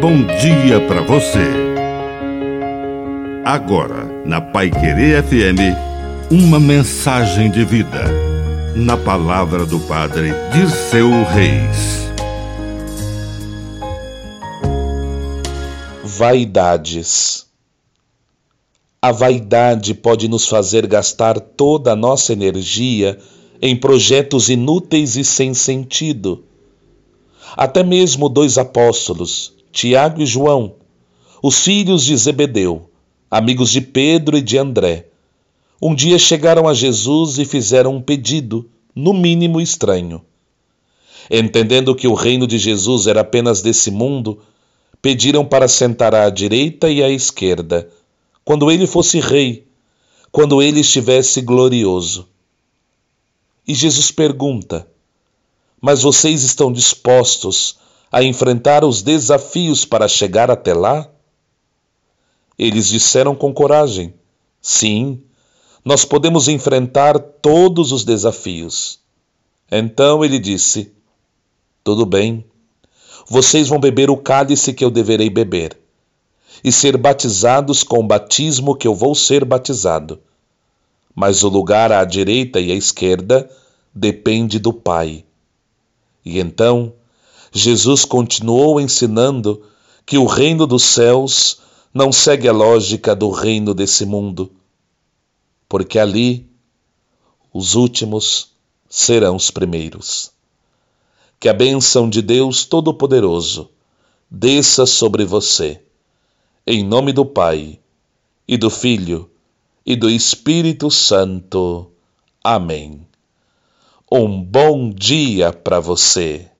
bom dia para você. Agora, na Pai Querer FM, uma mensagem de vida. Na palavra do Padre Dirceu Reis. Vaidades. A vaidade pode nos fazer gastar toda a nossa energia em projetos inúteis e sem sentido até mesmo dois apóstolos, Tiago e João, os filhos de Zebedeu, amigos de Pedro e de André, um dia chegaram a Jesus e fizeram um pedido, no mínimo estranho. Entendendo que o reino de Jesus era apenas desse mundo, pediram para sentar à direita e à esquerda, quando ele fosse rei, quando ele estivesse glorioso. E Jesus pergunta: mas vocês estão dispostos a enfrentar os desafios para chegar até lá? Eles disseram com coragem: Sim, nós podemos enfrentar todos os desafios. Então ele disse: Tudo bem, vocês vão beber o cálice que eu deverei beber, e ser batizados com o batismo que eu vou ser batizado. Mas o lugar à direita e à esquerda depende do Pai. E então, Jesus continuou ensinando que o reino dos céus não segue a lógica do reino desse mundo, porque ali os últimos serão os primeiros. Que a bênção de Deus Todo-Poderoso desça sobre você, em nome do Pai, e do Filho, e do Espírito Santo. Amém. Um bom dia para você.